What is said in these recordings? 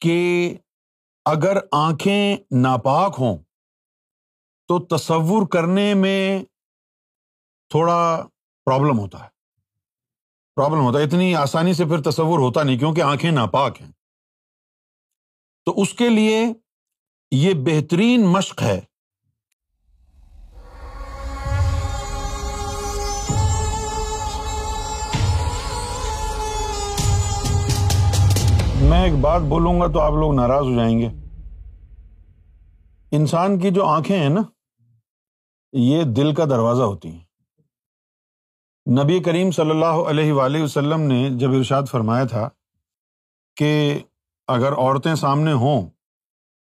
کہ اگر آنکھیں ناپاک ہوں تو تصور کرنے میں تھوڑا پرابلم ہوتا ہے۔ پرابلم ہوتا ہے، اتنی آسانی سے پھر تصور ہوتا نہیں کیونکہ آنکھیں ناپاک ہیں۔ تو اس کے لیے یہ بہترین مشق ہے میں ایک بات بولوں گا تو آپ لوگ ناراض ہو جائیں گے۔ انسان کی جو آنکھیں ہیں نا، یہ دل کا دروازہ ہوتی ہیں۔ نبی کریم صلی اللہ علیہ وآلہ وسلم نے جب ارشاد فرمایا تھا کہ اگر عورتیں سامنے ہوں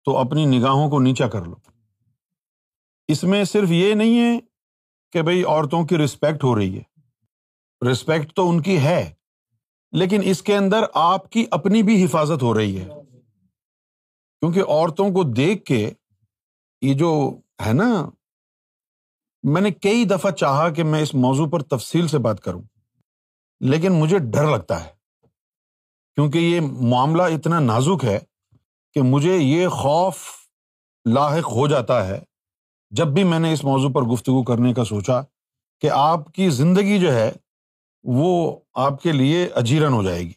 تو اپنی نگاہوں کو نیچا کر لو۔ اس میں صرف یہ نہیں ہے کہ بھائی عورتوں کی رسپیکٹ ہو رہی ہے۔ رسپیکٹ تو ان کی ہے۔ لیکن اس کے اندر آپ کی اپنی بھی حفاظت ہو رہی ہے۔ کیونکہ عورتوں کو دیکھ کے یہ جو ہے نا، میں نے کئی دفعہ چاہا کہ میں اس موضوع پر تفصیل سے بات کروں، لیکن مجھے ڈر لگتا ہے۔ کیونکہ یہ معاملہ اتنا نازک ہے کہ مجھے یہ خوف لاحق ہو جاتا ہے۔ جب بھی میں نے اس موضوع پر گفتگو کرنے کا سوچا کہ آپ کی زندگی جو ہے وہ آپ کے لیے اجیرن ہو جائے گی۔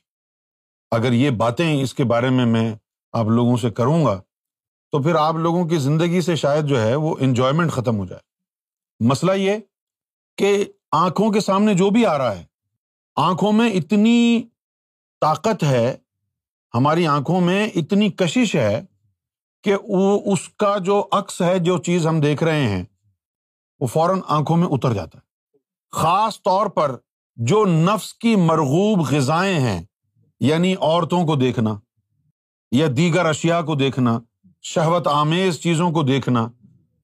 اگر یہ باتیں اس کے بارے میں میں آپ لوگوں سے کروں گا، تو پھر آپ لوگوں کی زندگی سے شاید جو ہے وہ انجوائمنٹ ختم ہو جائے۔ مسئلہ یہ کہ آنکھوں کے سامنے جو بھی آ رہا ہے، آنکھوں میں اتنی طاقت ہے، ہماری آنکھوں میں اتنی کشش ہے کہ وہ اس کا جو عکس ہے، جو چیز ہم دیکھ رہے ہیں، وہ فوراً آنکھوں میں اتر جاتا ہے۔ خاص طور پر جو نفس کی مرغوب غذائیں ہیں یعنی عورتوں کو دیکھنا یا دیگر اشیا کو دیکھنا، شہوت آمیز چیزوں کو دیکھنا،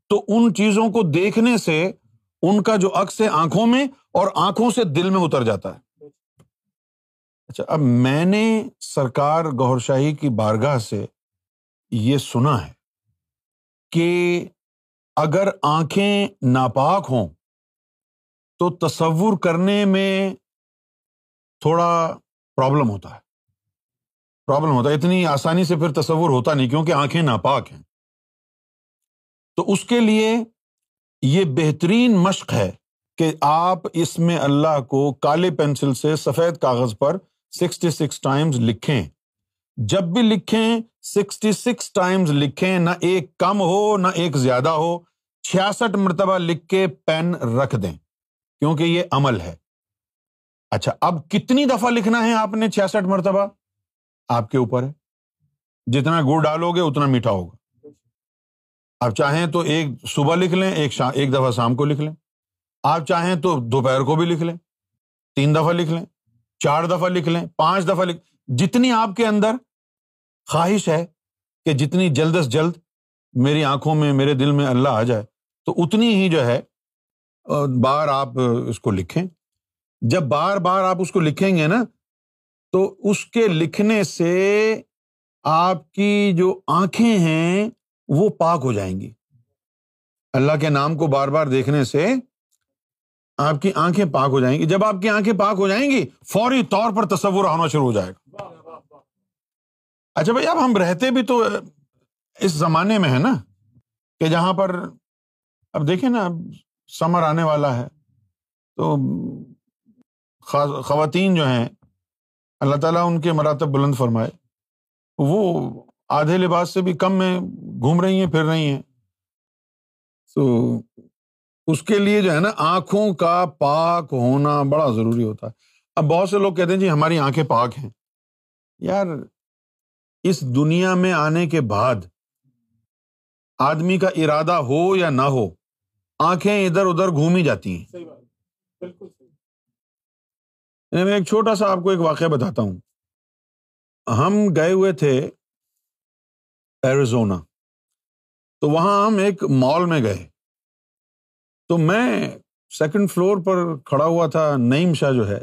تو ان چیزوں کو دیکھنے سے ان کا جو عکس ہے آنکھوں میں اور آنکھوں سے دل میں اتر جاتا ہے۔ اچھا اب میں نے سرکار گور شاہی کی بارگاہ سے یہ سنا ہے کہ اگر آنکھیں ناپاک ہوں تو تصور کرنے میں تھوڑا پرابلم ہوتا ہے۔ پرابلم ہوتا ہے۔ اتنی آسانی سے پھر تصور ہوتا نہیں کیونکہ آنکھیں ناپاک ہیں۔ تو اس کے لیے یہ بہترین مشق ہے کہ آپ اس میں اللہ کو کالے پینسل سے سفید کاغذ پر سکسٹی سکس ٹائمز لکھیں۔ جب بھی لکھیں سکسٹی سکس ٹائمز لکھیں، نہ ایک کم ہو، نہ ایک زیادہ ہو، چھیاسٹھ مرتبہ لکھ کے پین رکھ دیں۔ کیونکہ یہ عمل ہے۔ اچھا اب کتنی دفعہ لکھنا ہے آپ نے چھیاسٹھ مرتبہ؟ آپ کے اوپر ہے۔ جتنا گڑ ڈالو گے اتنا میٹھا ہوگا۔ آپ چاہیں تو ایک صبح لکھ لیں، ایک شام ایک دفعہ شام کو لکھ لیں۔ آپ چاہیں تو دوپہر کو بھی لکھ لیں۔ تین دفعہ لکھ لیں، چار دفعہ لکھ لیں، پانچ دفعہ لکھ۔ جتنی آپ کے اندر خواہش ہے کہ جتنی جلد از جلد میری آنکھوں میں، میرے دل میں اللہ آ جائے، تو اتنی ہی جو ہے بار آپ اس کو لکھیں۔ جب بار بار آپ اس کو لکھیں گے نا، تو اس کے لکھنے سے آپ کی جو آنکھیں ہیں، وہ پاک ہو جائیں گی۔ اللہ کے نام کو بار بار دیکھنے سے آپ کی آنکھیں پاک ہو جائیں گی۔ جب آپ کی آنکھیں پاک ہو جائیں گی، فوری طور پر تصور آنا شروع ہو جائے گا۔ اچھا بھائی، اب ہم رہتے بھی تو اس زمانے میں ہے نا، کہ جہاں پر، اب دیکھیں نا سمر آنے والا ہے۔ تو خواتین جو ہیں، اللہ تعالیٰ ان کے مراتب بلند فرمائے۔ وہ آدھے لباس سے بھی کم میں گھوم رہی ہیں، پھر رہی ہیں۔ تو اس کے لیے جو ہے نا، آنکھوں کا پاک ہونا بڑا ضروری ہوتا ہے۔ اب بہت سے لوگ کہتے ہیں جی ہماری آنکھیں پاک ہیں۔ یار، اس دنیا میں آنے کے بعد آدمی کا ارادہ ہو یا نہ ہو آنکھیں ادھر ادھر گھومی جاتی ہیں۔ یعنی میں ایک چھوٹا سا آپ کو ایک واقعہ بتاتا ہوں۔ ہم گئے ہوئے تھے ایریزونا تو وہاں ہم ایک مال میں گئے۔ تو میں سیکنڈ فلور پر کھڑا ہوا تھا نعیم شاہ جو ہے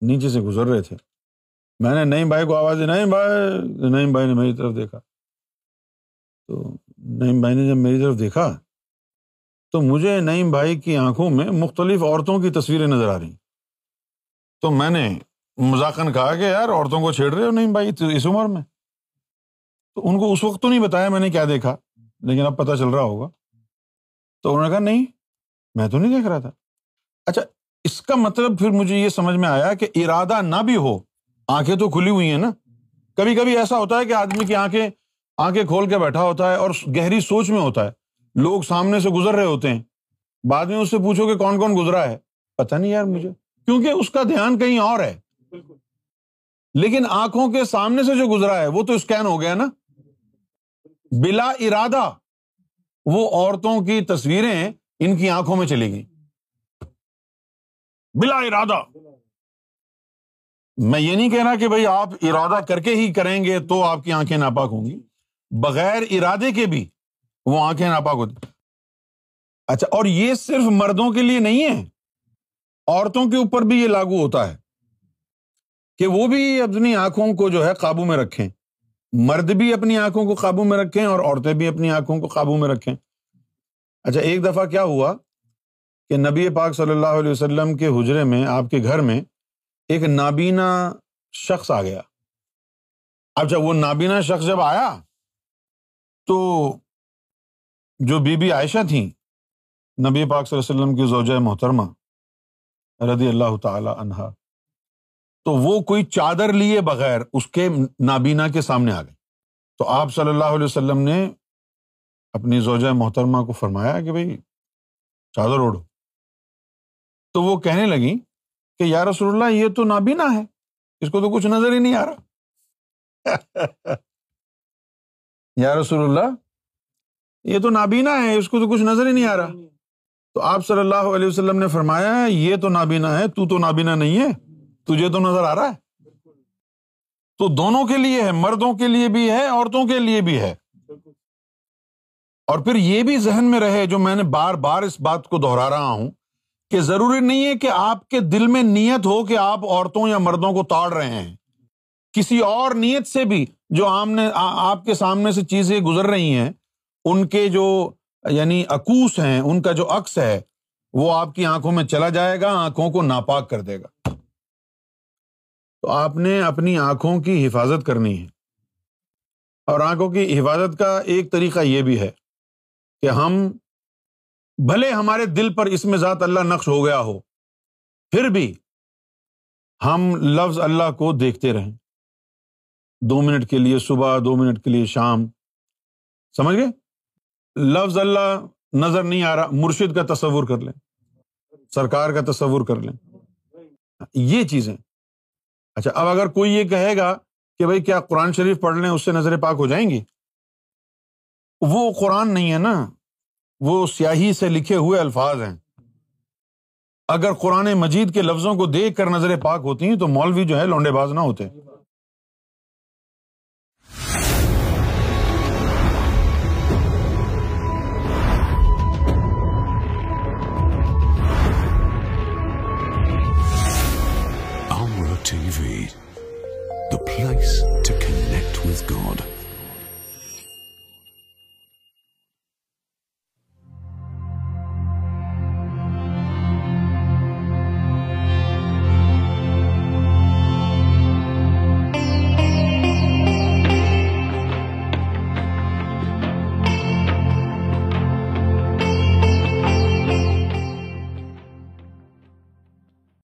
نیچے سے گزر رہے تھے۔ میں نے نعیم بھائی کو آواز دی نعیم بھائی نعیم بھائی نے میری طرف دیکھا۔ تو نعیم بھائی نے جب میری طرف دیکھا تو مجھے نعیم بھائی کی آنکھوں میں مختلف عورتوں کی تصویریں نظر آ رہی تو میں نے مذاکر کہا کہ یار عورتوں کو چھیڑ رہے ہو نعیم بھائی اس عمر میں؟ تو ان کو اس وقت تو نہیں بتایا میں نے کیا دیکھا، لیکن اب پتا چل رہا ہوگا۔ تو انہوں نے کہا نہیں، میں تو نہیں دیکھ رہا تھا۔ اچھا اس کا مطلب پھر مجھے یہ سمجھ میں آیا کہ ارادہ نہ بھی ہو، آنکھیں تو کھلی ہوئی ہیں نا۔ کبھی کبھی ایسا ہوتا ہے کہ آدمی کی آنکھیں آنکھیں کھول کے بیٹھا ہوتا ہے اور گہری سوچ میں ہوتا ہے۔ لوگ سامنے سے گزر رہے ہوتے ہیں۔ بعد میں اس سے پوچھو کہ کون کون گزرا ہے۔ پتا نہیں یار مجھے۔ کیونکہ اس کا دھیان کہیں اور ہے۔ لیکن آنکھوں کے سامنے سے جو گزرا ہے وہ تو اسکین ہو گیا نا۔ بلا ارادہ وہ عورتوں کی تصویریں ان کی آنکھوں میں چلی گئی بلا ارادہ۔ میں یہ نہیں کہہ رہا کہ بھائی آپ ارادہ کر کے ہی کریں گے تو آپ کی آنکھیں ناپاک ہوں گی۔ بغیر ارادے کے بھی وہ آنکھیں ناپاک ہوتی اچھا اور یہ صرف مردوں کے لیے نہیں ہے، عورتوں کے اوپر بھی یہ لاگو ہوتا ہے کہ وہ بھی اپنی آنکھوں کو جو ہے قابو میں رکھیں۔ مرد بھی اپنی آنکھوں کو قابو میں رکھیں اور عورتیں بھی اپنی آنکھوں کو قابو میں رکھیں۔ اچھا ایک دفعہ کیا ہوا کہ نبی پاک صلی اللہ علیہ وسلم کے حجرے میں، آپ کے گھر میں ایک نابینا شخص آ گیا۔ اب جب وہ نابینا شخص جب آیا تو جو بی بی عائشہ تھیں، نبی پاک صلی اللہ علیہ وسلم کی زوجہ محترمہ رضی اللہ تعالی عنہا، تو وہ کوئی چادر لیے بغیر اس کے نابینا کے سامنے آ گئی تو آپ صلی اللہ علیہ وسلم نے اپنی زوجہ محترمہ کو فرمایا کہ بھائی چادر اوڑھو۔ تو وہ کہنے لگی کہ یا رسول اللہ یہ تو نابینا ہے، اس کو تو کچھ نظر ہی نہیں آ رہا۔ یا رسول اللہ یہ تو نابینا ہے اس کو تو کچھ نظر ہی نہیں آ رہا۔ تو آپ صلی اللہ علیہ وسلم نے فرمایا یہ تو نابینا ہے تو تو نابینا نہیں ہے تجھے تو نظر آ رہا ہے۔ تو دونوں کے لیے ہے مردوں کے لیے بھی ہے عورتوں کے لیے بھی ہے۔ اور پھر یہ بھی ذہن میں رہے جو میں نے بار بار اس بات کو دوہرا رہا ہوں کہ ضروری نہیں ہے کہ آپ کے دل میں نیت ہو کہ آپ عورتوں یا مردوں کو تاڑ رہے ہیں۔ کسی اور نیت سے بھی جو آمنے آپ کے سامنے سے چیزیں گزر رہی ہیں ان کے جو یعنی اکوس ہیں، ان کا جو عکس ہے، وہ آپ کی آنکھوں میں چلا جائے گا، آنکھوں کو ناپاک کر دے گا۔ تو آپ نے اپنی آنکھوں کی حفاظت کرنی ہے۔ اور آنکھوں کی حفاظت کا ایک طریقہ یہ بھی ہے کہ ہم، بھلے ہمارے دل پر اس میں ذات اللہ نقش ہو گیا ہو، پھر بھی ہم لفظ اللہ کو دیکھتے رہیں۔ دو منٹ کے لیے صبح، دو منٹ کے لیے شام۔ سمجھ گئے؟ لفظ اللہ نظر نہیں آ رہا، مرشد کا تصور کر لیں، سرکار کا تصور کر لیں۔ یہ چیزیں۔ اچھا اب اگر کوئی یہ کہے گا کہ بھائی کیا قرآن شریف پڑھ لیں، اس سے نظر پاک ہو جائیں گی؟ وہ قرآن نہیں ہے نا، وہ سیاہی سے لکھے ہوئے الفاظ ہیں۔ اگر قرآن مجید کے لفظوں کو دیکھ کر نظر پاک ہوتی ہیں تو مولوی جو ہے لونڈے باز نہ ہوتے۔ T V the place to connect with God